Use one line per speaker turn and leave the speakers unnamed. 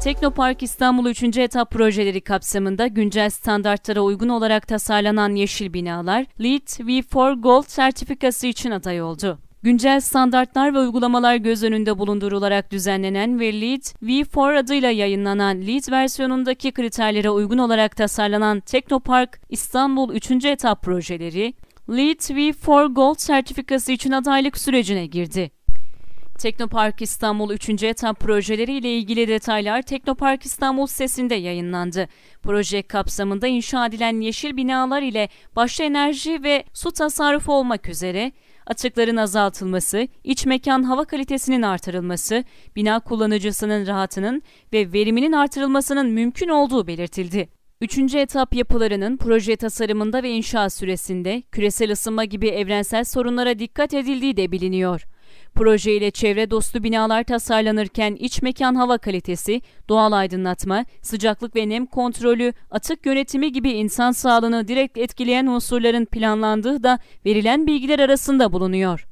Teknopark İstanbul 3. etap projeleri kapsamında güncel standartlara uygun olarak tasarlanan yeşil binalar LEED V4 Gold sertifikası için aday oldu. Güncel standartlar ve uygulamalar göz önünde bulundurularak düzenlenen ve LEED V4 adıyla yayınlanan LEED versiyonundaki kriterlere uygun olarak tasarlanan Teknopark İstanbul 3. etap projeleri LEED V4 Gold sertifikası için adaylık sürecine girdi. Teknopark İstanbul 3. etap projeleri ile ilgili detaylar Teknopark İstanbul sitesinde yayınlandı. Proje kapsamında inşa edilen yeşil binalar ile başta enerji ve su tasarrufu olmak üzere atıkların azaltılması, iç mekan hava kalitesinin artırılması, bina kullanıcısının rahatının ve veriminin artırılmasının mümkün olduğu belirtildi. Üçüncü etap yapılarının proje tasarımında ve inşa süresinde küresel ısınma gibi evrensel sorunlara dikkat edildiği de biliniyor. Proje ile çevre dostu binalar tasarlanırken iç mekan hava kalitesi, doğal aydınlatma, sıcaklık ve nem kontrolü, atık yönetimi gibi insan sağlığını direkt etkileyen unsurların planlandığı da verilen bilgiler arasında bulunuyor.